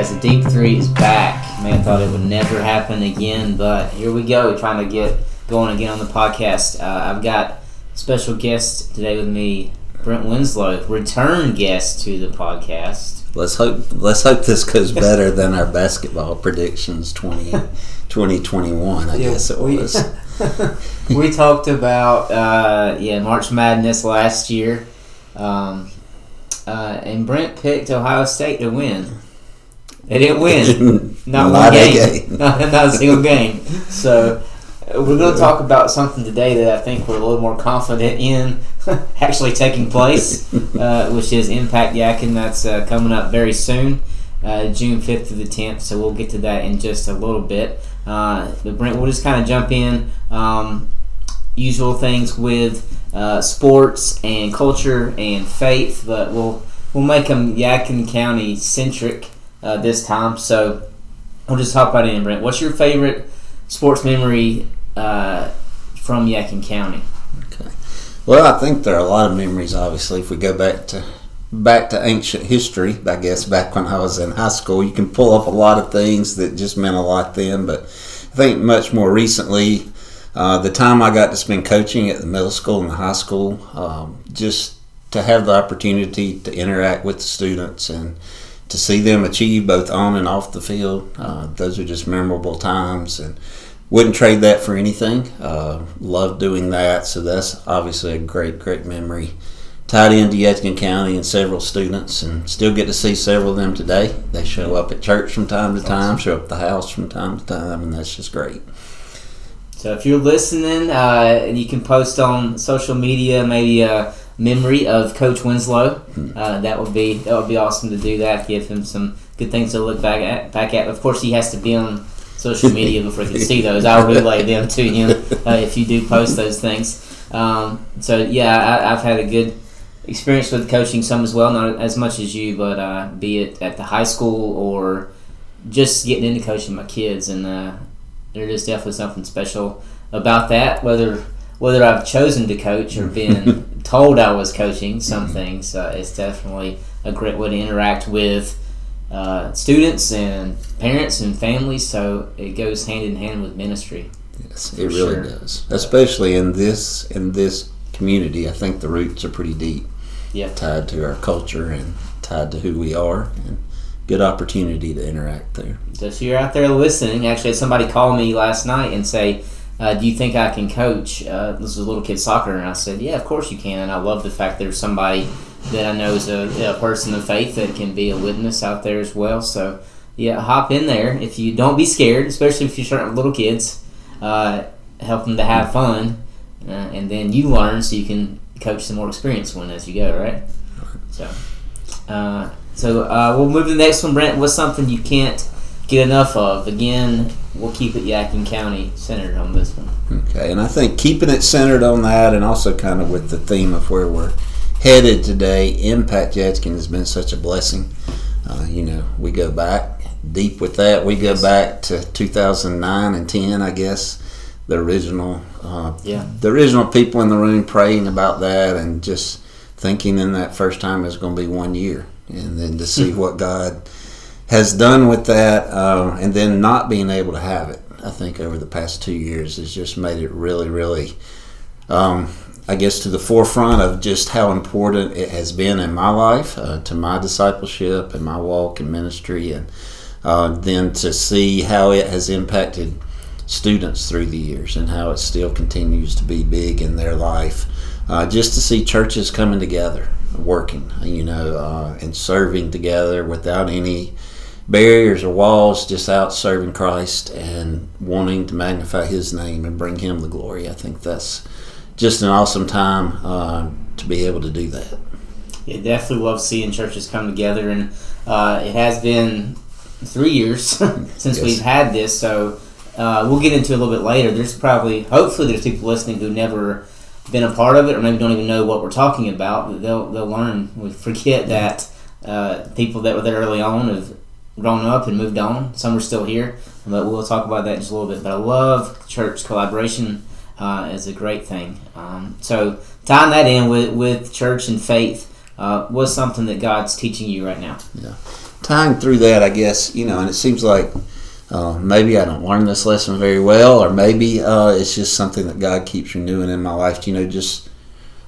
guys, the Deep Three is back. Man, thought it would never happen again, but here we go, trying to get going again on the podcast. Uh, I've got special guest today with me, Brent Winslow, return guest to the podcast. Let's hope let's hope this goes better than our basketball predictions 20, 2021, I Yeah, guess it we- was. we talked about uh, yeah March Madness last year, um, uh, and Brent picked Ohio State to win. They didn't win. Not, one a game. Not, not a single game. So uh, we're going to talk about something today that I think we're a little more confident in actually taking place, uh, which is Impact Yadkin. That's uh, coming up very soon, uh, June 5th to the 10th. So we'll get to that in just a little bit. Uh, but Brent, we'll just kind of jump in. Um, usual things with uh, sports and culture and faith, but we'll we'll make them Yadkin County centric uh, this time. So we'll just hop right in, Brent. What's your favorite sports memory uh, from Yadkin County? Okay. Well, I think there are a lot of memories. Obviously, if we go back to back to ancient history, I guess back when I was in high school, you can pull up a lot of things that just meant a lot then. But I think much more recently, uh, the time I got to spend coaching at the middle school and the high school, um, just to have the opportunity to interact with the students and to see them achieve both on and off the field, uh, those are just memorable times and wouldn't trade that for anything. Uh, love doing that, so that's obviously a great, great memory. Tied into Yadkin County and several students, and still get to see several of them today. They show up at church from time to time, show up at the house from time to time, and that's just great. So if you're listening, uh, and you can post on social media, maybe a memory of Coach Winslow. Uh, that would be that would be awesome to do that. Give him some good things to look back at. Back at. Of course, he has to be on social media before he can see those. I'll relay them to him uh, if you do post those things. Um, so yeah, I, I've had a good experience with coaching some as well, not as much as you, but uh, be it at the high school or just getting into coaching my kids, and uh, there is definitely something special about that. Whether whether I've chosen to coach or been told I was coaching some things, uh, it's definitely a great way to interact with uh, students and parents and families. So it goes hand in hand with ministry. Yes, it really sure. does. Especially in this in this community, I think the roots are pretty deep. Yeah. Tied to our culture and tied to who we are, and good opportunity to interact there. So if you're out there listening, actually, somebody called me last night and say, uh, "Do you think I can coach?" Uh, this a little kid soccer, and I said, "Yeah, of course you can." And I love the fact there's somebody that I know is a, a person of faith that can be a witness out there as well. So yeah, hop in there if you don't be scared, especially if you're starting with little kids. Uh, help them to have fun, uh, and then you learn so you can coach the more experienced one as you go. Right. So. Uh, so uh, we'll move to the next one, Brent. What's something you can't get enough of? Again, we'll keep it Yadkin County centered on this one. Okay, and I think keeping it centered on that, and also kind of with the theme of where we're headed today, Impact Yadkin has been such a blessing. Uh, you know, we go back deep with that. We go back to 2009 and 10, I guess. The original, uh, Yeah. the original people in the room praying about that, and just thinking in that first time is going to be one year, and then to see what God has done with that, uh, and then not being able to have it. I think over the past two years has just made it really, really, um, I guess, to the forefront of just how important it has been in my life, uh, to my discipleship and my walk in ministry, and uh, then to see how it has impacted students through the years and how it still continues to be big in their life. Uh, just to see churches coming together, working, you know, uh, and serving together without any barriers or walls, just out serving Christ and wanting to magnify His name and bring Him the glory. I think that's just an awesome time uh, to be able to do that. Yeah, definitely love seeing churches come together, and uh, it has been three years since Yes. we've had this. So uh, we'll get into it a little bit later. There's probably, hopefully, there's people listening who never been a part of it, or maybe don't even know what we're talking about. They'll they'll learn. We forget that uh, people that were there early on have grown up and moved on. Some are still here, but we'll talk about that in just a little bit. But I love church collaboration uh, is a great thing. Um, so tying that in with with church and faith. Uh, something that God's teaching you right now? Yeah, tying through that, I guess you know, and it seems like uh, maybe I don't learn this lesson very well, or maybe uh, it's just something that God keeps renewing in my life. You know, just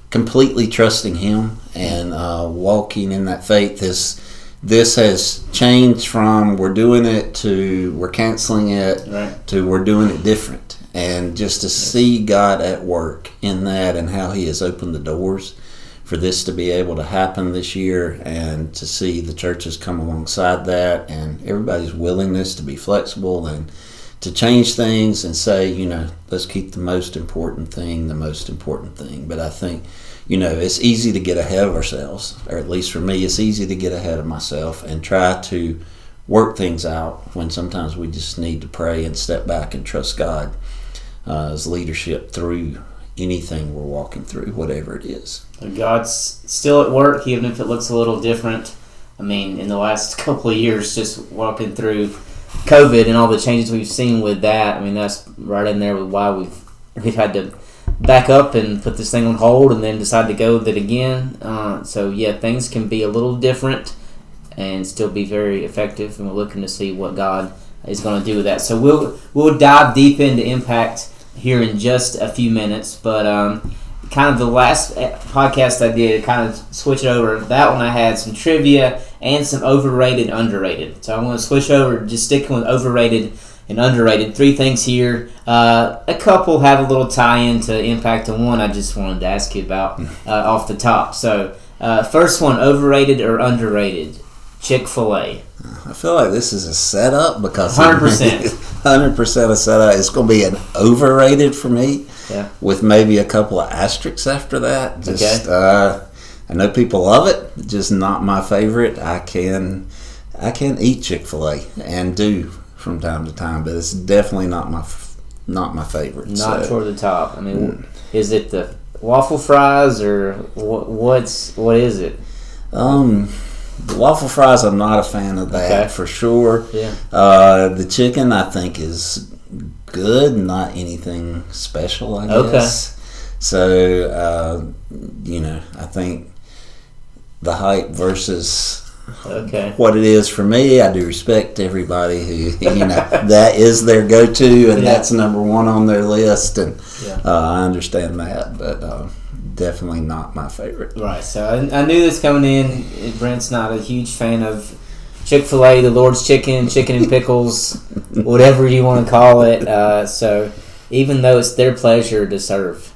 completely trusting Him and uh, walking in that faith. This this has changed from we're doing it to we're canceling it Right. to we're doing it different, and just to see God at work in that and how He has opened the doors for this to be able to happen this year and to see the churches come alongside that and everybody's willingness to be flexible and to change things and say, you know, let's keep the most important thing the most important thing. But I think, you know, it's easy to get ahead of ourselves, or at least for me, it's easy to get ahead of myself and try to work things out when sometimes we just need to pray and step back and trust God uh, as leadership through anything we're walking through, whatever it is. God's still at work, even if it looks a little different. I mean, in the last couple of years, just walking through COVID and all the changes we've seen with that. I mean, that's right in there with why we've we've had to back up and put this thing on hold, and then decide to go with it again. Uh, so yeah, things can be a little different and still be very effective. And we're looking to see what God is going to do with that. So we'll we'll dive deep into impact here in just a few minutes, but. Um, kind of the last eh, podcast I did, kind of switch it over. That one I had some trivia and some overrated, underrated. So I'm going to switch over, just sticking with overrated and underrated. Three things here. Uh, a couple have a little tie in to impact, and one I just wanted to ask you about uh, off the top. So uh, first one, overrated or underrated? Chick Fil A. I feel like this is a setup because 100%. hundred percent a setup. It's going to be an overrated for me, Yeah. with maybe a couple of asterisks after that. Just, Okay. uh, I know people love it, just not my favorite. I can, I can eat Chick Fil A and do from time to time, but it's definitely not my, not my favorite. Not so. toward the top. I mean, is it the waffle fries or what, what's what is it? Um, the waffle fries, I'm not a fan of that Okay. for sure. Yeah. Uh, the chicken, I think, is good, not anything special, I Okay. guess. So, uh, you know, I think the hype versus Okay. what it is for me, I do respect everybody who, you know, that is their go to and Yeah. that's number one on their list. And Yeah. uh, I understand that, but uh, definitely not my favorite. Right. So I, I knew this coming in. Brent's not a huge fan of Chick Fil A, the Lord's Chicken, chicken and pickles, whatever you want to call it. Uh, so even though it's their pleasure to serve,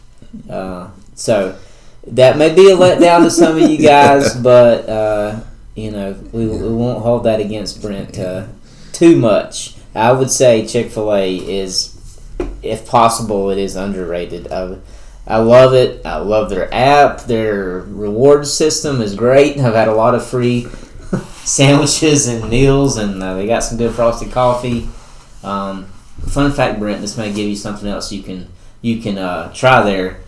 uh, so that may be a letdown to some of you guys, but uh, you know we, we won't hold that against Brent uh, too much. I would say Chick Fil A is, if possible, it is underrated. I, I love it. I love their app. Their reward system is great. I've had a lot of free sandwiches and meals, and uh, they got some good frosted coffee. Um, fun fact, Brent, this may give you something else you can you can uh, try there.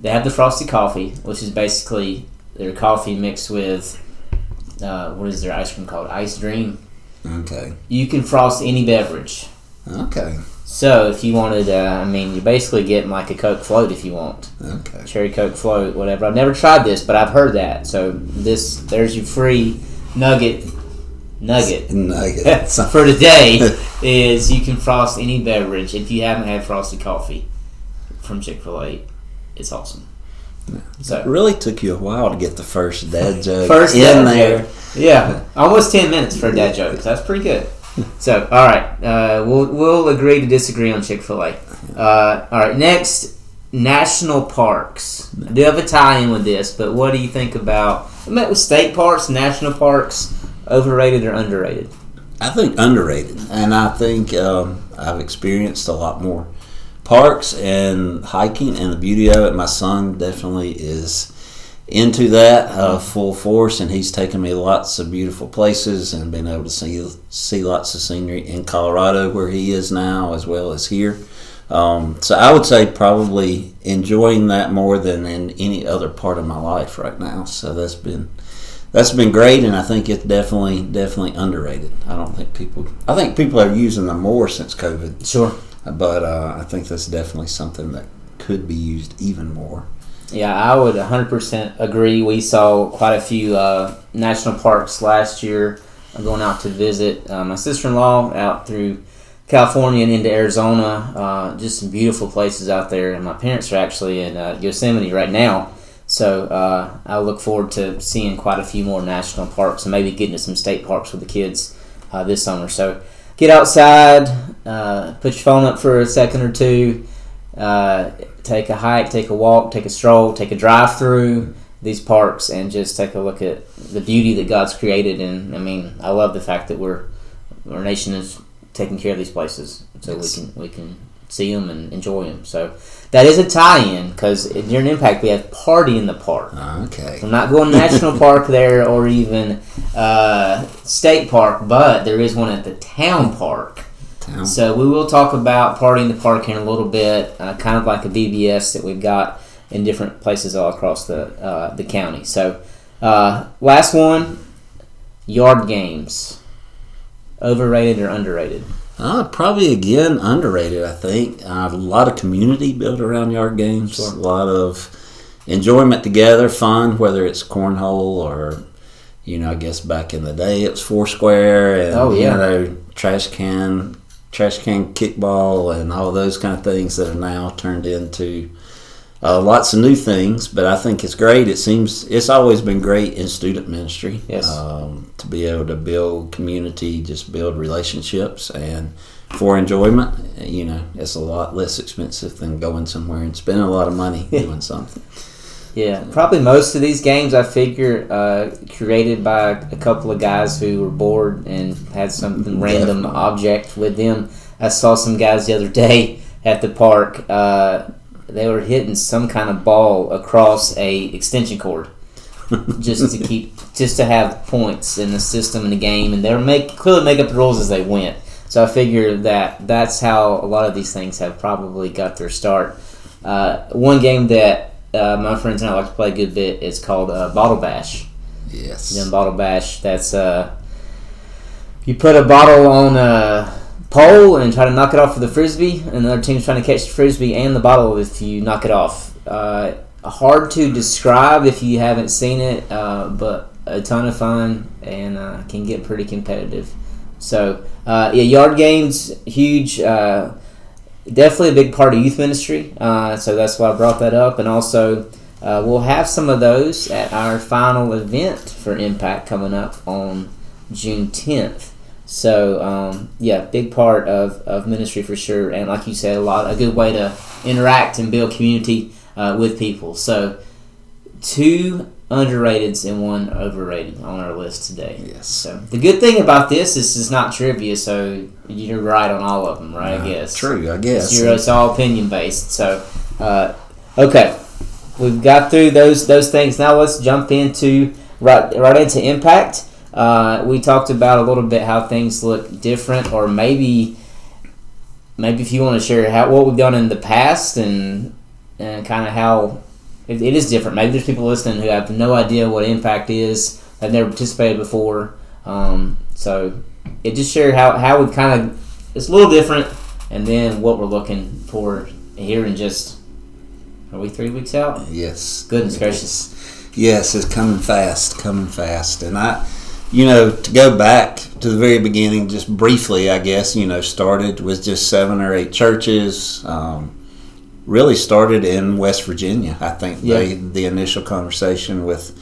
They have the frosted coffee, which is basically their coffee mixed with uh, what is their ice cream called? Ice Dream. Okay. You can frost any beverage. Okay. So if you wanted, uh, I mean, you're basically getting like a Coke float if you want Okay. cherry coke float, whatever. I've never tried this, but I've heard that. So this, there's your free nugget, nugget Nugget. for today. is you can frost any beverage if you haven't had frosted coffee from Chick Fil A. It's awesome. It really took you a while to get the first dad joke first in there. joke. yeah, almost ten minutes for a dad joke. That's pretty good. So all right, uh, we'll we'll agree to disagree on Chick Fil A. Uh, all right, next national parks. I do have a tie-in with this, but what do you think about? I met with state parks, national parks, overrated or underrated? I think underrated, and I think um, I've experienced a lot more parks and hiking, and the beauty of it. My son definitely is into that uh, full force, and he's taken me lots of beautiful places and been able to see see lots of scenery in Colorado where he is now, as well as here. Um, so I would say probably enjoying that more than in any other part of my life right now. So that's been that's been great, and I think it's definitely definitely underrated. I don't think people I think people are using them more since COVID, Sure. But uh, I think that's definitely something that could be used even more. Yeah, I would 100% agree. We saw quite a few uh, national parks last year going out to visit uh, my sister-in-law out through California and into Arizona. Uh, just some beautiful places out there, and my parents are actually in uh, Yosemite right now. So uh, I look forward to seeing quite a few more national parks and maybe getting to some state parks with the kids uh, this summer. So get outside, uh, put your phone up for a second or two, uh, take a hike, take a walk, take a stroll, take a drive through these parks, and just take a look at the beauty that God's created. And I mean, I love the fact that we're our nation is taking care of these places, so Yes. we can we can see them and enjoy them. So that is a tie-in because during Impact we have party in the park. Okay. I'm not going national park there or even uh, state park, but there is one at the town park. Town. So we will talk about party in the park here in a little bit, uh, kind of like a VBS that we've got in different places all across the uh, the county. So uh, last one, yard games, overrated or underrated? Uh, probably again underrated. I think uh, a lot of community built around yard games. Sure. A lot of enjoyment together, fun. Whether it's cornhole or you know, I guess back in the day it was Foursquare and Oh, yeah. you know, trash can, trash can kickball, and all those kind of things that are now turned into uh, lots of new things. But I think it's great. It seems it's always been great in student ministry. Yes. Um, to be able to build community, just build relationships, and for enjoyment, you know, it's a lot less expensive than going somewhere and spending a lot of money doing something. Yeah, probably most of these games I figure uh, created by a couple of guys who were bored and had something random object with them. I saw some guys the other day at the park. Uh, they were hitting some kind of ball across a extension cord just to keep just to have points in the system in the game, and they were make clearly make up the rules as they went. So I figure that that's how a lot of these things have probably got their start. Uh, one game that uh, my friends and I like to play a good bit is called uh, Bottle Bash. Yes. Know, Bottle Bash. That's uh, you put a bottle on a pole and try to knock it off with the frisbee, and the other team's trying to catch the frisbee and the bottle if you knock it off. Uh, hard to describe if you haven't seen it, uh, but a ton of fun and uh, can get pretty competitive. So uh, yeah, yard games huge. Uh, definitely a big part of youth ministry. Uh, so that's why I brought that up, and also we'll have some of those at our final event for Impact coming up on June 10th. So um, yeah, big part of, of ministry for sure, and like you said, a lot a good way to interact and build community uh, with people. So two underrateds and one overrated on our list today. Yes. So the good thing about this is it's not trivia, so you're right on all of them, right? I Uh, guess. True, I guess. It's, it's all opinion based. So, uh, okay, we've got through those those things. Now let's jump into right right into impact. Uh, we talked about a little bit how things look different, or maybe maybe if you want to share how what we've done in the past and and kind of how it, it is different. Maybe there's people listening who have no idea what impact is. They've never participated before. Um, so it just share how how we kind of it's a little different, and then what we're looking for here in just are we three weeks out? Yes. Goodness gracious. Yes, it's coming fast, coming fast. And I, you know, to go back to the very beginning, just briefly, I guess, you know, started with just seven or eight churches. Um, really started in West Virginia. I think they, Yeah. the initial conversation with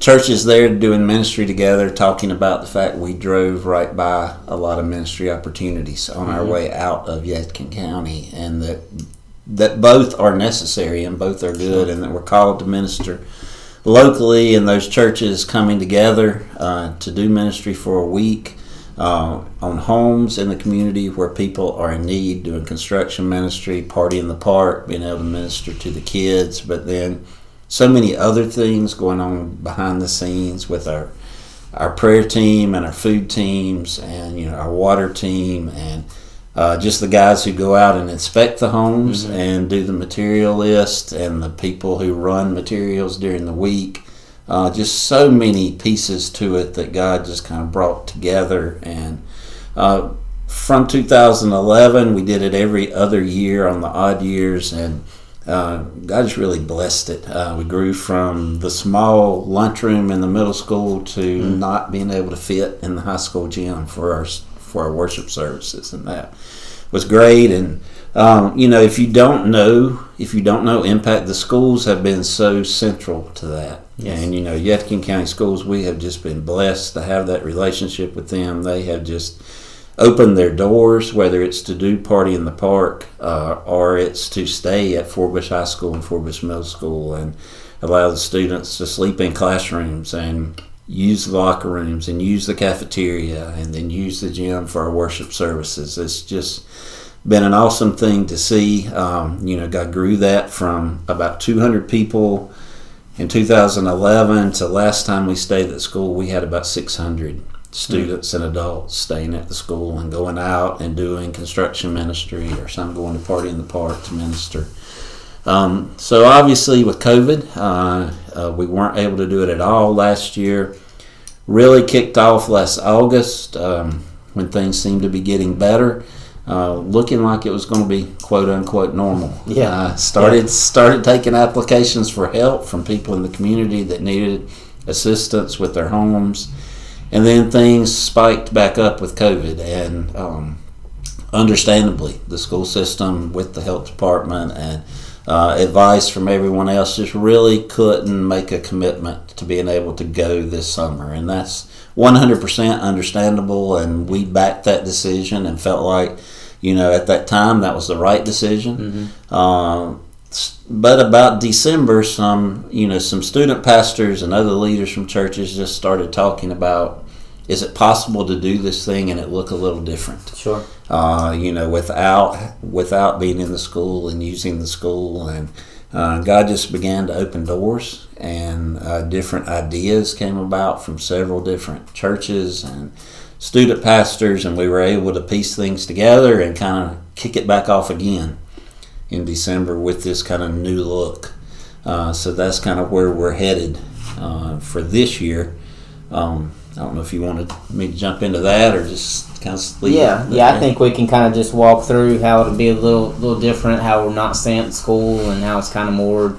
churches there doing ministry together, talking about the fact we drove right by a lot of ministry opportunities on our Mhm. way out of Yadkin County, and that that both are necessary and both are good, and that we're called to minister locally, and those churches coming together uh, to do ministry for a week. Uh, on homes in the community where people are in need, doing construction ministry, party in the park, being able to minister to the kids, but then so many other things going on behind the scenes with our our prayer team and our food teams and you know our water team and uh, just the guys who go out and inspect the homes Mhm. and do the material list and the people who run materials during the week. Uh, just so many pieces to it that God just kind of brought together. And uh, from 2011, we did it every other year on the odd years. And uh, God just really blessed it. Uh, we grew from the small lunchroom in the middle school to mm. not being able to fit in the high school gym for our for our worship services, and that was great. And um, you know, if you don't know, if you don't know Impact, the schools have been so central to that. Yes. And you know, Yadkin County Schools, we have just been blessed to have that relationship with them. They have just opened their doors, whether it's to do party in the park uh, or it's to stay at Forbush High School and Forbush Middle School and allow the students to sleep in classrooms and use the locker rooms and use the cafeteria and then use the gym for our worship services. It's just been an awesome thing to see. Um, you know, God grew that from about 200 people in 2011 to last time we stayed at school, we had about 600 students and adults staying at the school and going out and doing construction ministry or some going to party in the park to minister. Um, so obviously with COVID, uh, uh, we weren't able to do it at all last year. Really kicked off last August um, when things seemed to be getting better. Uh, looking like it was going to be quote unquote normal. Yeah. Uh, started yeah. started taking applications for help from people in the community that needed assistance with their homes and then things spiked back up with COVID, and um, understandably, the school system with the health department and uh, advice from everyone else just really couldn't make a commitment to being able to go this summer, and that's 100% understandable. And we backed that decision and felt like, you know, at that time that was the right decision. Mm-hmm. Uh, but about December, some you know some student pastors and other leaders from churches just started talking about is it possible to do this thing and it look a little different? Sure. Uh, you know, without without being in the school and using the school, and uh, God just began to open doors, and uh, different ideas came about from several different churches and student pastors, and we were able to piece things together and kind of kick it back off again in December with this kind of new look. Uh, so that's kind of where we're headed uh, for this year. Um, I don't know if you wanted me to jump into that or just kind of leave. Yeah, yeah. I think we can kind of just walk through how it'll be a little little different, how we're not staying at school, and how it's kind of more,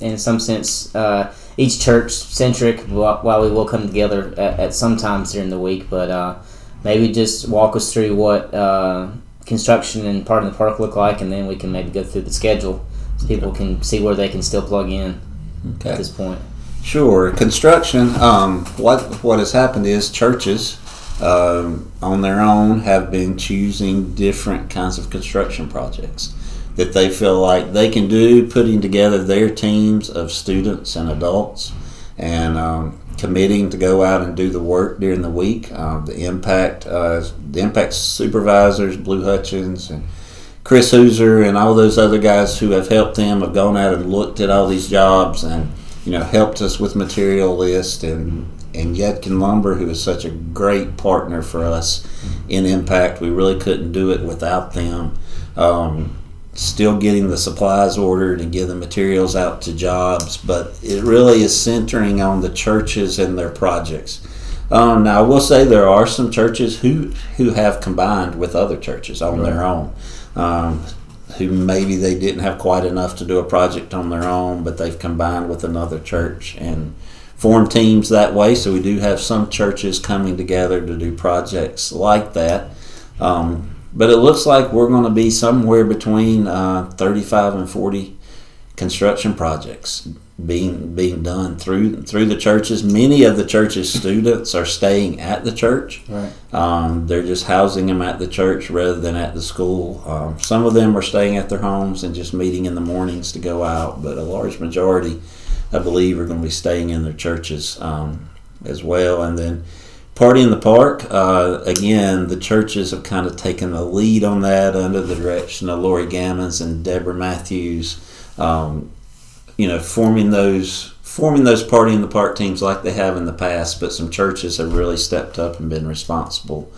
in some sense, uh, each church centric. While we will come together at, at some times during the week, but uh, maybe just walk us through what uh, construction and part of the park look like, and then we can maybe go through the schedule so people can see where they can still plug in okay. at this point. Sure. Construction. Um, what what has happened is churches, um, on their own, have been choosing different kinds of construction projects that they feel like they can do, putting together their teams of students and adults, and um, committing to go out and do the work during the week. Uh, the impact, uh, the impact supervisors, Blue Hutchins and Chris Hooser, and all those other guys who have helped them have gone out and looked at all these jobs and you know, helped us with material list and and Yadkin Lumber, who is such a great partner for us in Impact. We really couldn't do it without them. Um, still getting the supplies ordered and getting the materials out to jobs, but it really is centering on the churches and their projects. Um, now, I will say there are some churches who who have combined with other churches on right. their own. Um, who maybe they didn't have quite enough to do a project on their own, but they've combined with another church and formed teams that way. So we do have some churches coming together to do projects like that. Um, but it looks like we're going to be somewhere between uh, 35 and 40 construction projects being being done through through the churches. Many of the church's students are staying at the church. Right. Um, they're just housing them at the church rather than at the school. Um, some of them are staying at their homes and just meeting in the mornings to go out, but a large majority, I believe, are going to be staying in their churches um, as well. And then Party in the Park, uh, again, the churches have kind of taken the lead on that under the direction of Lori Gammons and Deborah Matthews. Um, you know, forming those forming those party in the park teams like they have in the past, but some churches have really stepped up and been responsible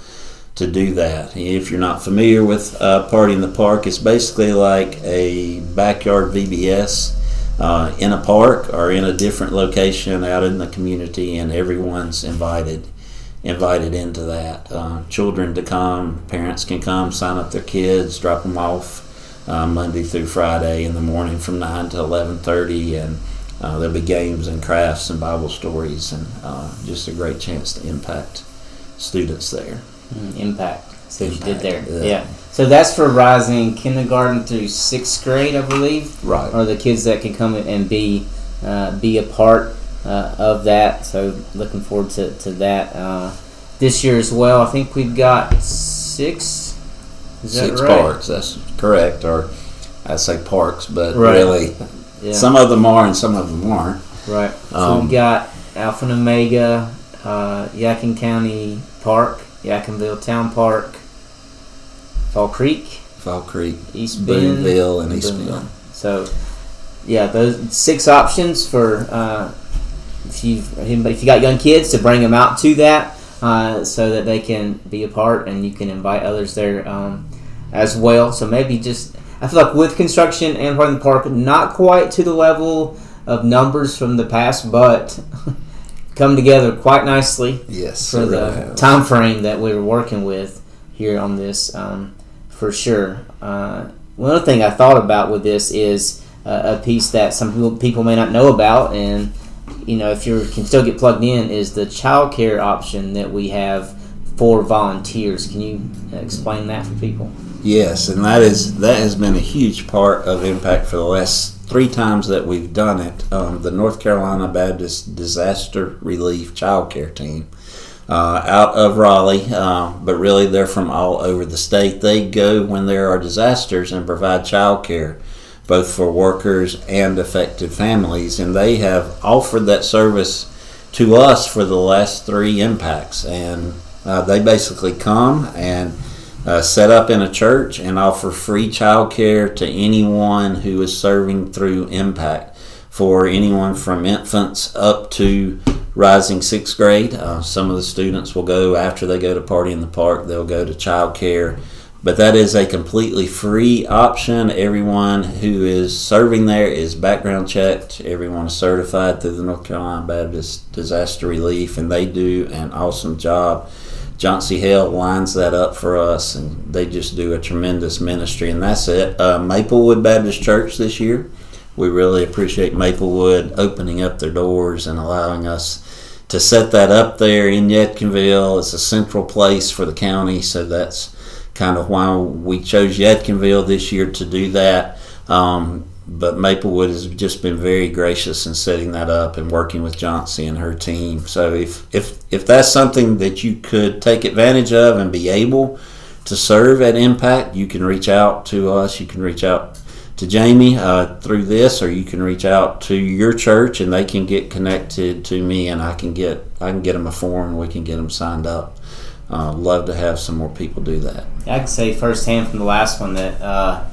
to do that. If you're not familiar with uh, Party in the Park, it's basically like a backyard VBS uh, in a park or in a different location out in the community, and everyone's invited invited into that. Uh, children to come, parents can come, sign up their kids, drop them off uh, Monday through Friday in the morning from nine to eleven thirty, and uh, there'll be games and crafts and Bible stories, and uh, just a great chance to impact students there. Mm, impact. So what you did there. yeah. Yeah. So that's for rising kindergarten through sixth grade, I believe. Right. Or the kids that can come and be uh, be a part uh, of that. So looking forward to, to that uh, this year as well. I think we've got six. Six right? parks. That's correct. Or I say parks, but Right. really, Yeah. some of them are and some of them aren't. Right. So Um, we got Alpha and Omega, uh, Yadkin County Park, Yadkinville Town Park, Fall Creek, Fall Creek, East Bend, Boonville, and Boonville. Eastville. So, yeah, those six options for uh, if you if you got young kids to bring them out to that, uh, so that they can be a part and you can invite others there um, as well. So maybe just I feel like with construction and part of the park, not quite to the level of numbers from the past, but come together quite nicely Yes, for the really time frame that we were working with here on this, um, for sure. Uh, one other thing I thought about with this is uh, a piece that some people people may not know about, and you know, if you can still get plugged in, is the child care option that we have for volunteers. Can you explain that for people? Yes, and that is that has been a huge part of Impact for the last three times that we've done it. Um, the North Carolina Baptist Disaster Relief Child Care Team, uh, out of Raleigh, uh, but really they're from all over the state. They go when there are disasters and provide child care, both for workers and affected families, and they have offered that service to us for the last three impacts, and uh, they basically come and uh, set up in a church and offer free child care to anyone who is serving through impact for anyone from infants up to rising sixth grade. Uh, some of the students will go after they go to party in the park they'll go to child care but that is a completely free option. Everyone who is serving there is background checked. Everyone is certified through the north carolina baptist disaster relief and they do an awesome job Johnsy Hale lines that up for us, and they just do a tremendous ministry. And that's it. Uh, Maplewood Baptist Church this year. We really appreciate Maplewood opening up their doors and allowing us to set that up there in Yadkinville. It's a central place for the county, so that's kind of why we chose Yadkinville this year to do that. Um, but Maplewood has just been very gracious in setting that up and working with Johnsy and her team. So if if if that's something that you could take advantage of and be able to serve at Impact, you can reach out to us. You can reach out to Jamie uh, through this, or you can reach out to your church and they can get connected to me, and I can get I can get them a form. We can get them signed up. Uh, love to have some more people do that. I can say firsthand from the last one that uh,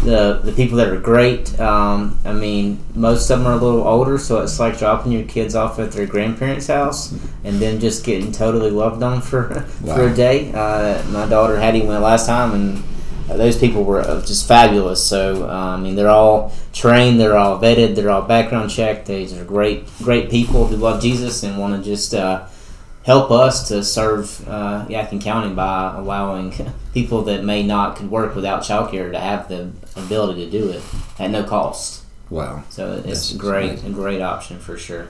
the the people that are great. Um, I mean, most of them are a little older, so it's like dropping your kids off at their grandparents' house and then just getting totally loved on for for a day. Uh, my daughter Hattie went last time, and uh, those people were uh, just fabulous. So uh, I mean, they're all trained, they're all vetted, they're all background checked. These are great great people who love Jesus and want to just. Uh, help us to serve uh, Yadkin County by allowing people that may not could work without childcare to have the ability to do it at no cost. Wow. So it's That's great, amazing. a great option for sure.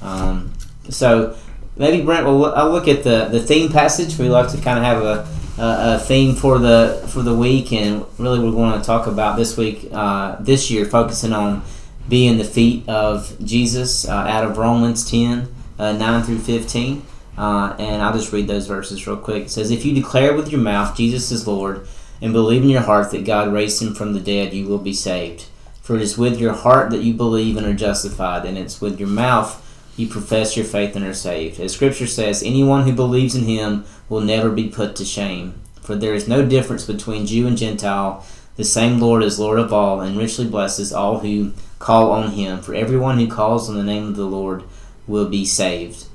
Um, so maybe Brent, well, I'll look at the, the theme passage. We like to kind of have a, a, a theme for the for the week, and really we want to talk about this week, uh, this year, focusing on being the feet of Jesus uh, out of Romans ten uh, nine through fifteen. Uh, and I'll just read those verses real quick. It says, If you declare with your mouth Jesus is Lord, and believe in your heart that God raised him from the dead, you will be saved. For it is with your heart that you believe and are justified, and it's with your mouth you profess your faith and are saved. As Scripture says, anyone who believes in him will never be put to shame. For there is no difference between Jew and Gentile. The same Lord is Lord of all, and richly blesses all who call on him. For everyone who calls on the name of the Lord will be saved.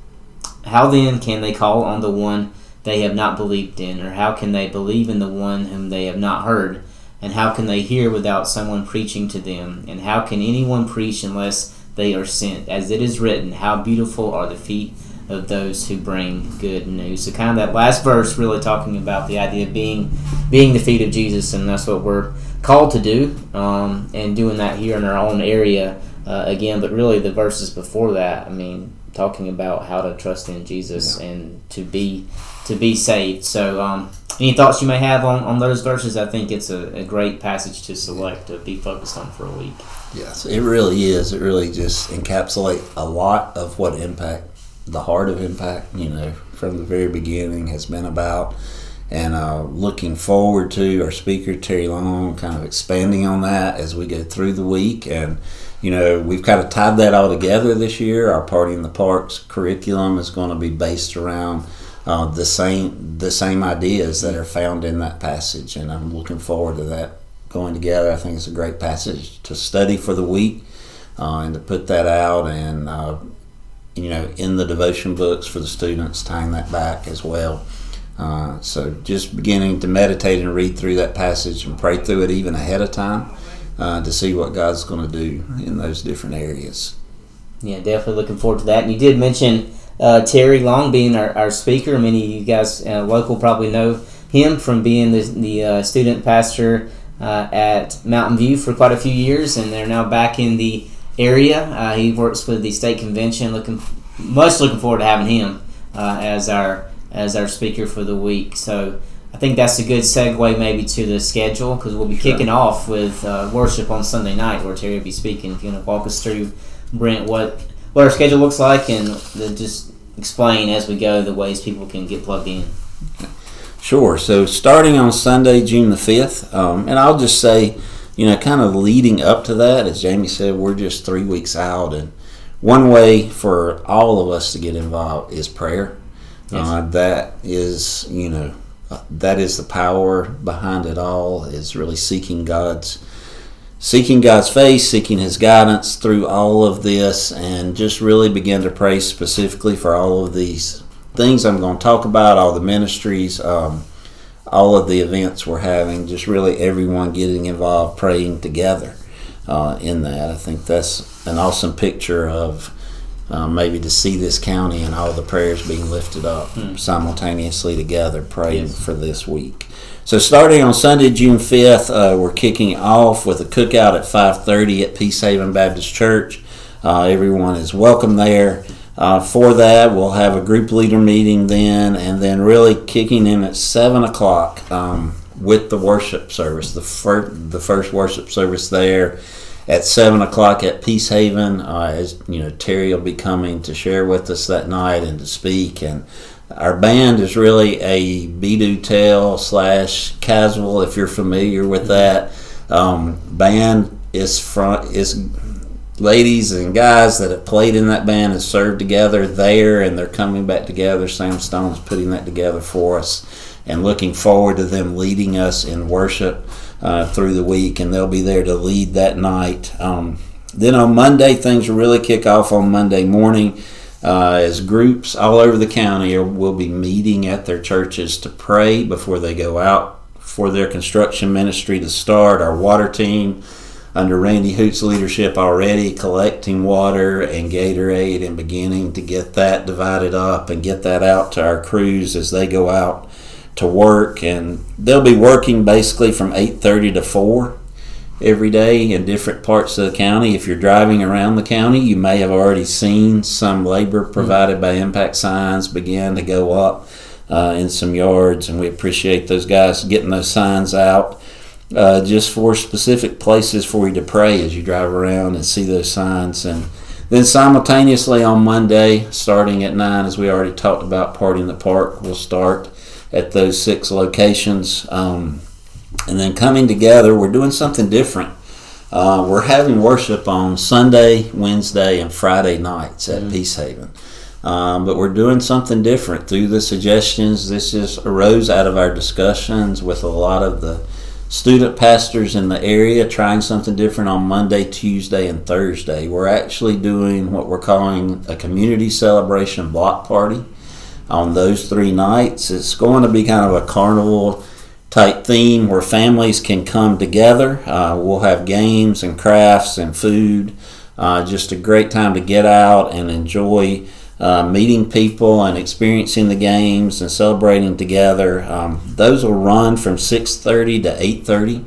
How then can they call on the one they have not believed in? Or how can they believe in the one whom they have not heard? And how can they hear without someone preaching to them? And how can anyone preach unless they are sent? As it is written, How beautiful are the feet of those who bring good news. So kind of that last verse really talking about the idea of being being the feet of Jesus, and that's what we're called to do, um, and doing that here in our own area uh, again. But really, the verses before that, I mean, talking about how to trust in Jesus yeah. and to be to be saved. So, um, any thoughts you may have on, on those verses? I think it's a, a great passage to select to be focused on for a week. Yes, it really is. It really just encapsulates a lot of what impact, the heart of impact, you know, from the very beginning has been about. And uh, looking forward to our speaker, Terry Long, kind of expanding on that as we go through the week. And, you know, we've kind of tied that all together this year. Our Party in the Parks curriculum is going to be based around uh, the same the same ideas that are found in that passage, and I'm looking forward to that going together. I think it's a great passage to study for the week uh, and to put that out and, uh, you know, in the devotion books for the students, tying that back as well. Uh, so just beginning to meditate and read through that passage and pray through it even ahead of time uh, to see what God's going to do in those different areas. Yeah, definitely looking forward to that. And you did mention uh, Terry Long being our, our speaker. Many of you guys uh, local probably know him from being the, the student pastor uh, at Mountain View for quite a few years, and they're now back in the area. Uh, he works with the state convention. Looking much looking forward to having him uh, as our as our speaker for the week. So think that's a good segue maybe to the schedule because we'll be sure. kicking off with uh, worship on Sunday night where Terry will be speaking. If you want to walk us through, Brent, what what our schedule looks like and just explain as we go the ways people can get plugged in. Sure. So starting on Sunday, June the 5th, um, and I'll just say, you know, kind of leading up to that, as Jamie said, we're just three weeks out. And one way for all of us to get involved is prayer. Yes. Uh, that is, you know, that is the power behind it all, is really seeking God's seeking God's face, seeking His guidance through all of this, and just really begin to pray specifically for all of these things I'm going to talk about, all the ministries, um, all of the events we're having, just really everyone getting involved, praying together uh, in that. I think that's an awesome picture of uh, maybe to see this county and all the prayers being lifted up mm. simultaneously together, praying yes. for this week. So starting on Sunday, June 5th, uh, we're kicking off with a cookout at 5.30 at Peace Haven Baptist Church. Uh, everyone is welcome there. Uh, for that, we'll have a group leader meeting then, and then really kicking in at seven o'clock um, with the worship service. The the first worship service there at seven o'clock at Peacehaven. Uh, as you know, Terry will be coming to share with us that night and to speak. And our band is really a Be Tell slash casual, if you're familiar with that. Um, band is front is ladies and guys that have played in that band and served together there, and they're coming back together. Sam Stone's putting that together for us, and looking forward to them leading us in worship uh, through the week, and they'll be there to lead that night. Um, then on Monday, things really kick off on Monday morning. Uh, as groups all over the county will be meeting at their churches to pray before they go out for their construction ministry to start. Our water team under Randy Hoot's leadership already collecting water and Gatorade and beginning to get that divided up and get that out to our crews as they go out to work and they'll be working basically from 8:30 to 4 every day in different parts of the county. If you're driving around the county, you may have already seen some labor provided by impact signs begin to go up uh, in some yards and we appreciate those guys getting those signs out uh, just for specific places for you to pray as you drive around and see those signs. And then simultaneously on Monday, starting at 9, as we already talked about, Party in the Park will start at those six locations. Um, and then coming together, we're doing something different. Uh, we're having worship on Sunday, Wednesday, and Friday nights at mm-hmm. Peacehaven. Um, but we're doing something different through the suggestions. This just arose out of our discussions with a lot of the student pastors in the area trying something different on Monday, Tuesday, and Thursday. We're actually doing what we're calling a community celebration block party on those three nights. It's going to be kind of a carnival type theme where families can come together. Uh, we'll have games and crafts and food. Uh, just a great time to get out and enjoy uh, meeting people and experiencing the games and celebrating together. Um, those will run from 6:30 to 8:30.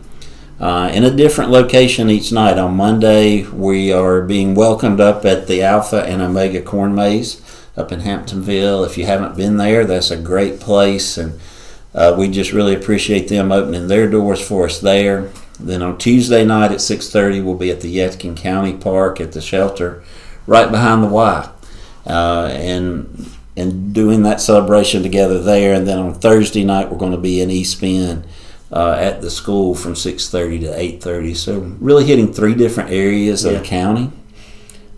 Uh, in a different location each night. On Monday, we are being welcomed up at the Alpha and Omega Corn Maze up in Hamptonville. If you haven't been there, that's a great place, and uh, we just really appreciate them opening their doors for us there. Then on Tuesday night at 6:30, we'll be at the Yadkin County Park at the shelter, right behind the Y, uh, and and doing that celebration together there. And then on Thursday night, we're going to be in East Bend uh, at the school from 6.30 to 8.30 so really hitting three different areas of the county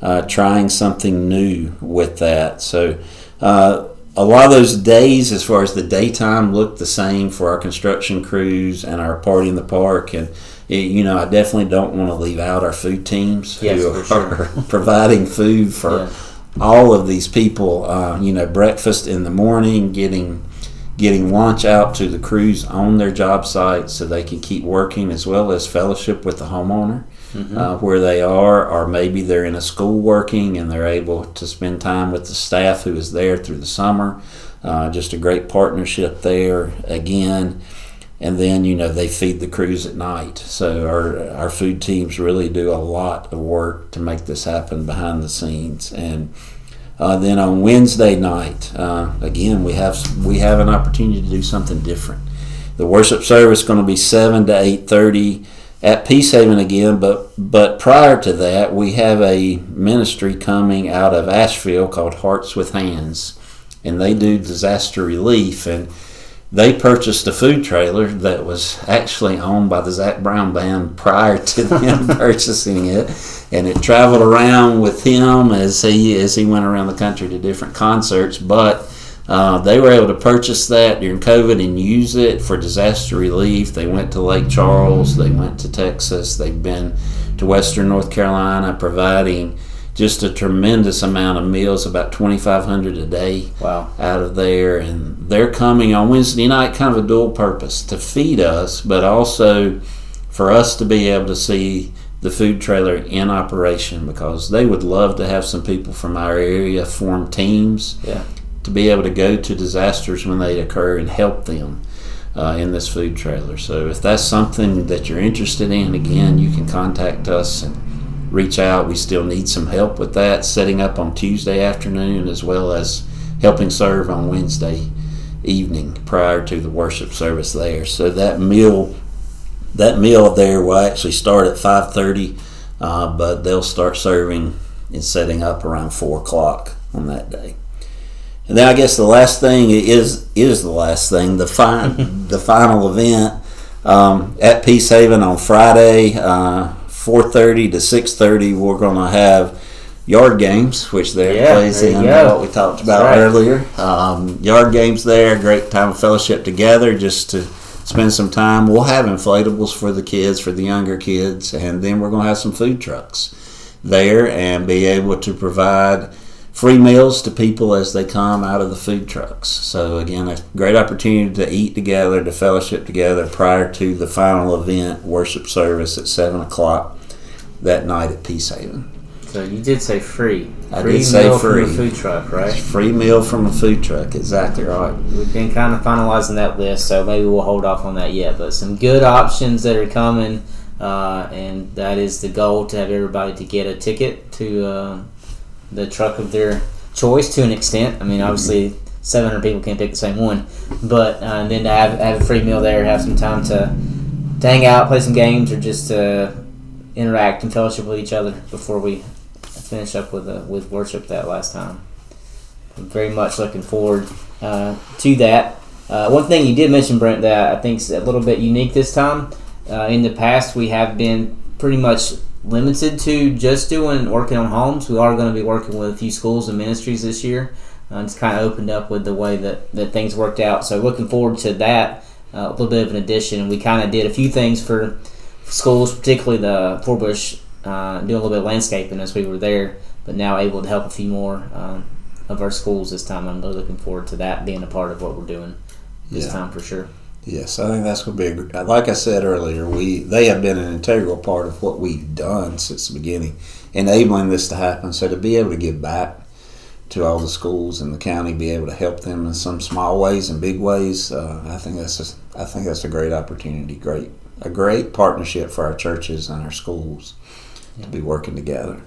uh, trying something new with that. So uh, a lot of those days as far as the daytime look the same for our construction crews and our party in the park. And eh, you know i definitely don't want to leave out our food teams Yes, who are providing food for Yeah. all of these people uh, you know breakfast in the morning getting getting lunch out to the crews on their job sites so they can keep working as well as fellowship with the homeowner uh, where they are or maybe they're in a school working and they're able to spend time with the staff who is there through the summer. Uh, just a great partnership there again. And then you know they feed the crews at night. So our our food teams really do a lot of work to make this happen behind the scenes. And uh, then on Wednesday night, uh, again we have we have an opportunity to do something different. The worship service is going to be seven to eight thirty at Peace Haven again, but but prior to that, we have a ministry coming out of Asheville called Hearts with Hands, and they do disaster relief and. They purchased a food trailer that was actually owned by the Zac Brown Band prior to them purchasing it, and it traveled around with him as he as he went around the country to different concerts. But uh, they were able to purchase that during COVID and use it for disaster relief. They went to Lake Charles, they went to Texas, they've been to Western North Carolina, providing just a tremendous amount of meals, about 2,500 a day Wow. out of there, and they're coming on Wednesday night, kind of a dual purpose to feed us, but also for us to be able to see the food trailer in operation because they would love to have some people from our area form teams Yeah. To be able to go to disasters when they occur and help them uh, in this food trailer. So if that's something that you're interested in, again, you can contact us and reach out. We still need some help with that, setting up on Tuesday afternoon as well as helping serve on Wednesday evening prior to the worship service there. So that meal that meal there will actually start at 5.30 uh, but they'll start serving and setting up around 4 o'clock on that day and then i guess the last thing is is the last thing the, fi- the final event um, at peace haven on friday uh, 4.30 to 6.30 we're going to have yard games which there Yeah, plays there in what we talked about right. earlier um, yard games there great time of fellowship together just to spend some time. We'll have inflatables for the kids, for the younger kids, and then we're going to have some food trucks there and be able to provide free meals to people as they come out of the food trucks. So, again, a great opportunity to eat together, to fellowship together prior to the final event, worship service at 7 o'clock that night at Peace Haven. So you did say free. I free did say meal free. from a food truck, right? Free meal from a food truck, exactly right. We've been kind of finalizing that list, so maybe we'll hold off on that yet. But some good options that are coming, uh, and that is the goal to have everybody to get a ticket to uh, the truck of their choice to an extent. I mean, obviously, 700 people can't pick the same one, but uh, and then to have, have a free meal there, have some time to, to hang out, play some games, or just to interact and fellowship with each other before we finish up with uh, with worship that last time. I'm very much looking forward uh, to that. Uh, one thing you did mention, Brent, that I think is a little bit unique this time. Uh, in the past, we have been pretty much limited to just doing working on homes. We are going to be working with a few schools and ministries this year. Uh, it's kind of opened up with the way that, that things worked out. So looking forward to that. Uh, a little bit of an addition. We kind of did a few things for schools, particularly the Forbush, uh, doing a little bit of landscaping as we were there, but now able to help a few more um, of our schools this time. I'm really looking forward to that being a part of what we're doing this Yeah. time for sure. Yes, I think that's going to be a, gr- like I said earlier. We they have been an integral part of what we've done since the beginning, enabling this to happen. So to be able to give back to all the schools in the county, be able to help them in some small ways and big ways. Uh, I think that's a, I think that's a great opportunity, great a great partnership for our churches and our schools yeah. to be working together.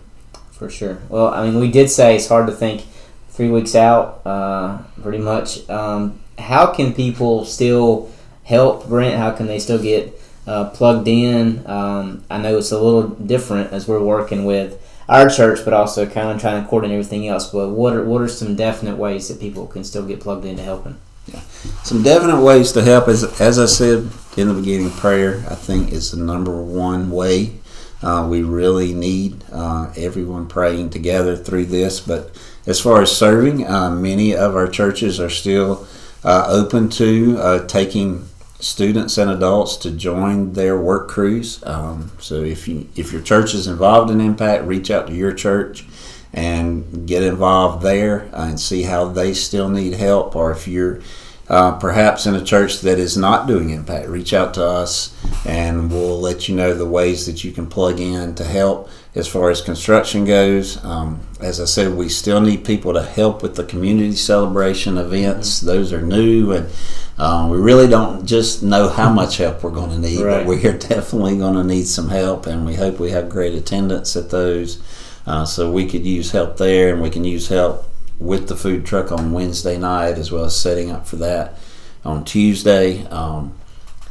For sure. Well, I mean, we did say it's hard to think three weeks out, uh, pretty much. Um, how can people still help Brent? How can they still get uh, plugged in? Um, I know it's a little different as we're working with our church, but also kind of trying to coordinate everything else. But what are what are some definite ways that people can still get plugged into helping? Yeah. Some definite ways to help is as I said in the beginning, prayer I think is the number one way. Uh, we really need uh, everyone praying together through this. But as far as serving, uh, many of our churches are still uh, open to uh, taking students and adults to join their work crews. Um, so if you if your church is involved in Impact, reach out to your church and get involved there and see how they still need help. Or if you're uh, perhaps in a church that is not doing Impact, reach out to us and we'll let you know the ways that you can plug in to help. As far as construction goes, um, as I said, we still need people to help with the community celebration events. Those are new and um, we really don't just know how much help we're going to need, right. but we're definitely going to need some help, and we hope we have great attendance at those. Uh, so we could use help there, and we can use help with the food truck on Wednesday night, as well as setting up for that on Tuesday. Um,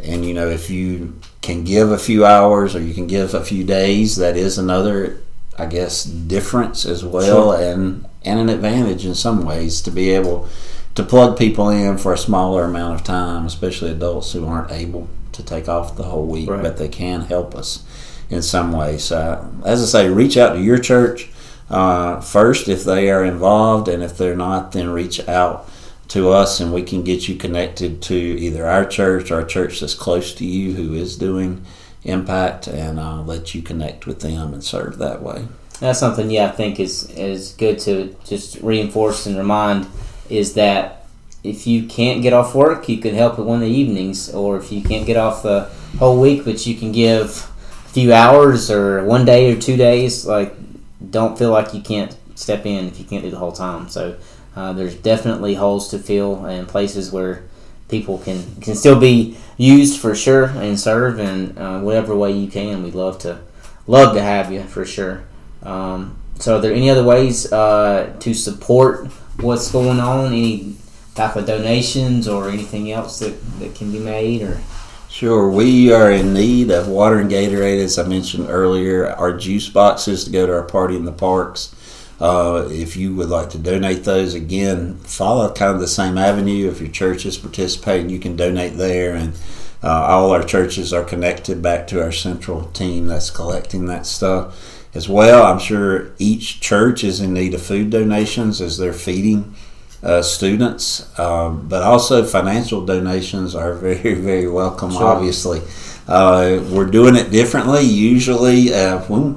and you know, if you can give a few hours or you can give a few days, that is another, I guess, difference as well, sure. and and an advantage in some ways to be able to plug people in for a smaller amount of time, especially adults who aren't able to take off the whole week, right. but they can help us in some way. So, as I say, reach out to your church uh, first if they are involved, and if they're not, then reach out to us and we can get you connected to either our church or a church that's close to you who is doing impact and uh, let you connect with them and serve that way. That's something, yeah, I think is is good to just reinforce and remind is that if you can't get off work, you can help at one of the evenings, or if you can't get off the whole week, but you can give a few hours or one day or two days, like don't feel like you can't step in if you can't do the whole time. So uh, there's definitely holes to fill and places where people can can still be used for sure and serve in uh, whatever way you can. We'd love to love to have you for sure. Um, so, are there any other ways uh, to support what's going on? Any type of donations or anything else that, that can be made or Sure, we are in need of water and Gatorade, as I mentioned earlier. Our juice boxes to go to our party in the parks. Uh, if you would like to donate those, again, follow kind of the same avenue. If your church is participating, you can donate there, and uh, all our churches are connected back to our central team that's collecting that stuff as well. I'm sure each church is in need of food donations as they're feeding uh, students, um, but also financial donations are very, very welcome, sure. obviously. Uh, we're doing it differently. Usually, uh, when,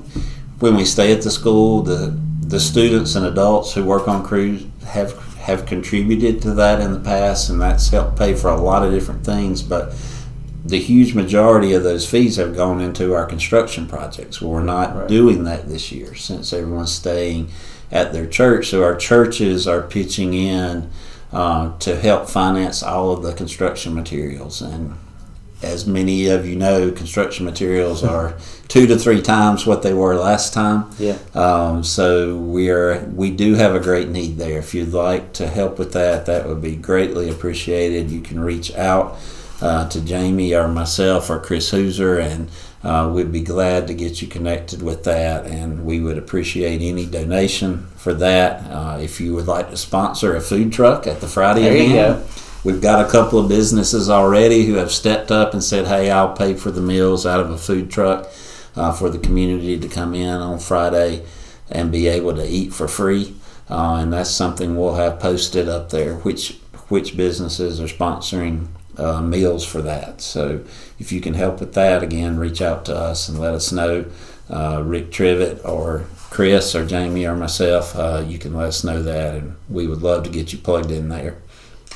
when we stay at the school, the, the students and adults who work on crews have, have contributed to that in the past, and that's helped pay for a lot of different things. But the huge majority of those fees have gone into our construction projects. Well, we're not right. doing that this year since everyone's staying at their church. So our churches are pitching in uh, to help finance all of the construction materials. And as many of you know, construction materials are two to three times what they were last time. Yeah. Um, so we are we do have a great need there. If you'd like to help with that, that would be greatly appreciated. You can reach out uh, to Jamie or myself or Chris Hooser, and uh, we'd be glad to get you connected with that. And we would appreciate any donation for that. Uh, if you would like to sponsor a food truck at the Friday there event, we've got a couple of businesses already who have stepped up and said, "Hey, I'll pay for the meals out of a food truck uh, for the community to come in on Friday and be able to eat for free." Uh, and that's something we'll have posted up there. Which which businesses are sponsoring uh, meals for that. So if you can help with that, again, reach out to us and let us know. Uh, Rick Trivett or Chris or Jamie or myself, uh, you can let us know that, and we would love to get you plugged in there.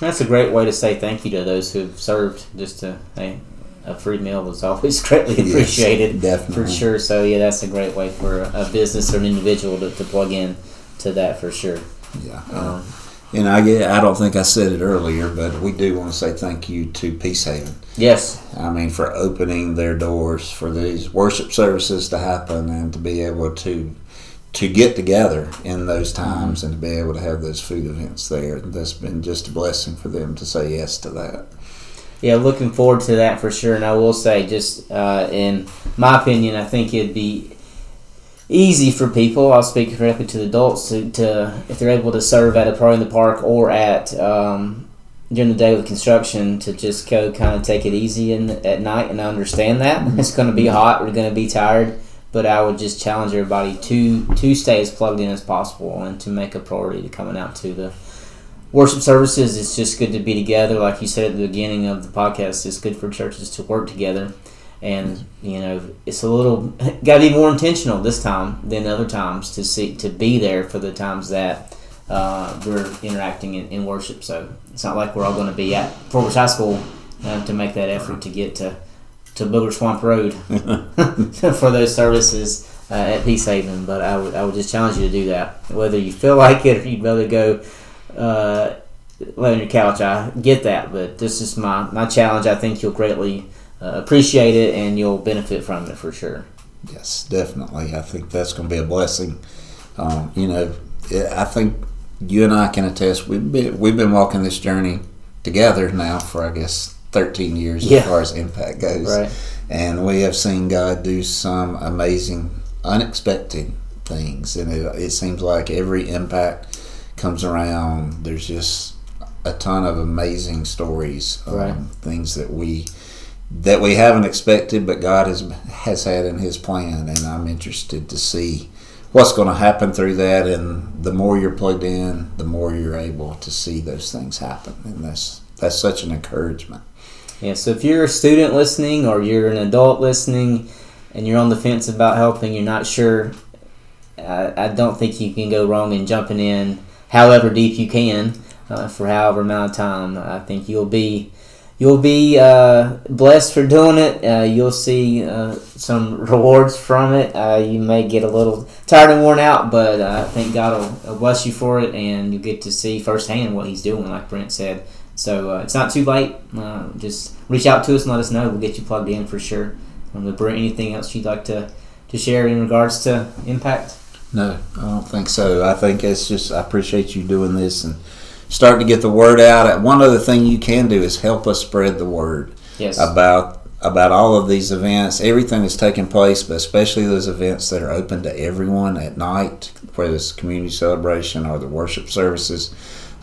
That's a great way to say thank you to those who've served. Just to hey, a free meal was always greatly appreciated, yes, definitely for sure. So yeah, that's a great way for a business or an individual to, to plug in to that for sure. Yeah. Um, And I I don't think I said it earlier, but we do want to say thank you to Peace Haven. yes, I mean, for opening their doors for these worship services to happen and to be able to to get together in those times and to be able to have those food events there. That's been just a blessing for them to say yes to that. yeah, looking forward to that for sure. And I will say, just uh, in my opinion, I think it'd be easy for people. I'll speak directly to the adults to, to if they're able to serve at a party in the park or at um, during the day with construction to just go kind of take it easy in, at night. And I understand that it's going to be hot. We're going to be tired. But I would just challenge everybody to to stay as plugged in as possible and to make a priority to coming out to the worship services. It's just good to be together, like you said at the beginning of the podcast. It's good for churches to work together, and you know it's a little got to be more intentional this time than other times to see to be there for the times that uh, we're interacting in, in worship. So it's not like we're all going to be at Forbush High School uh, to make that effort to get to to Booger Swamp Road for those services uh, at Peace Haven. But I would I would just challenge you to do that, whether you feel like it or you'd rather go uh, lay on your couch. I get that, but this is my my challenge. I think you'll greatly uh, appreciate it and you'll benefit from it for sure. Yes, definitely. I think that's going to be a blessing. Um, you know, I think you and I can attest. We've been we've been walking this journey together now for I guess 13 years Yeah. as far as impact goes, Right. and we have seen God do some amazing, unexpected things. And it, it seems like every impact comes around. There's just a ton of amazing stories, um, Right. things that we that we haven't expected, but God has has had in His plan, and I'm interested to see what's going to happen through that. And the more you're plugged in, the more you're able to see those things happen, and that's that's such an encouragement. Yeah, so if you're a student listening or you're an adult listening and you're on the fence about helping, you're not sure, I, I don't think you can go wrong in jumping in however deep you can uh, for however amount of time. I think you'll be you'll be uh, blessed for doing it. Uh, you'll see uh, some rewards from it. Uh, you may get a little tired and worn out, but uh, I think God will bless you for it, and you'll get to see firsthand what He's doing, like Brent said. So uh, it's not too late. Uh, just reach out to us and let us know. We'll get you plugged in for sure. Um, anything else you'd like to, to share in regards to impact? No, I don't think so. I think it's just I appreciate you doing this and starting to get the word out. One other thing you can do is help us spread the word. Yes. about about all of these events, everything that's taking place, but especially those events that are open to everyone at night, whether it's community celebration or the worship services.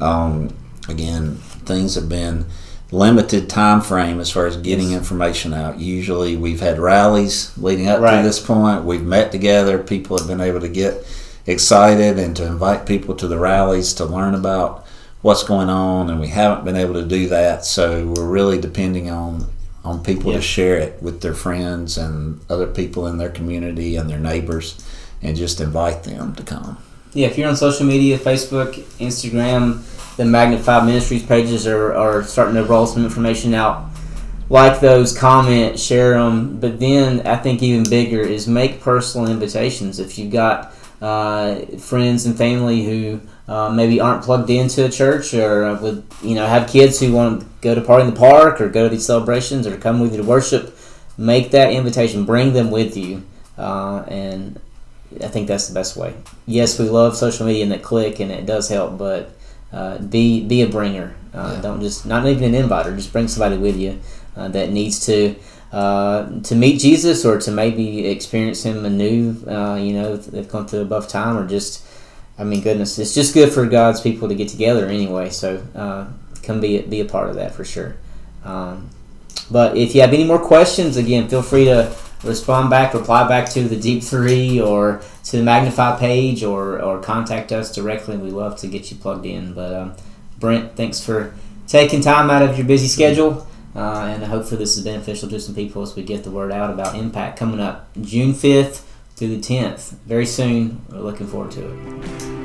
Um, again, things have been limited time frame as far as getting information out. Usually, we've had rallies leading up Right. to this point. We've met together. People have been able to get excited and to invite people to the rallies to learn about what's going on, and we haven't been able to do that. So we're really depending on on people Yeah. to share it with their friends and other people in their community and their neighbors, and just invite them to come. Yeah, if you're on social media, Facebook, Instagram, the Magnify Ministries pages are, are starting to roll some information out. Like those, comment, share them. But then I think even bigger is make personal invitations. If you've got uh, friends and family who uh, maybe aren't plugged into a church or would you know have kids who want to go to party in the park or go to these celebrations or come with you to worship, make that invitation. Bring them with you, uh, and I think that's the best way. Yes, we love social media and that click, and it does help, but uh, be be a bringer. Uh, Yeah. Don't just not even an inviter. Just bring somebody with you uh, that needs to uh, to meet Jesus or to maybe experience Him anew. Uh, you know, if they've come through above time, or just I mean, goodness, it's just good for God's people to get together anyway. So uh, come be be a part of that for sure. Um, but if you have any more questions, again, feel free to respond back, reply back to the Deep Three or to the Magnify page, or or contact us directly. We love to get you plugged in. But um, Brent, thanks for taking time out of your busy schedule, uh, and hopefully this is beneficial to some people as we get the word out about Impact coming up June fifth through the tenth. Very soon. We're looking forward to it.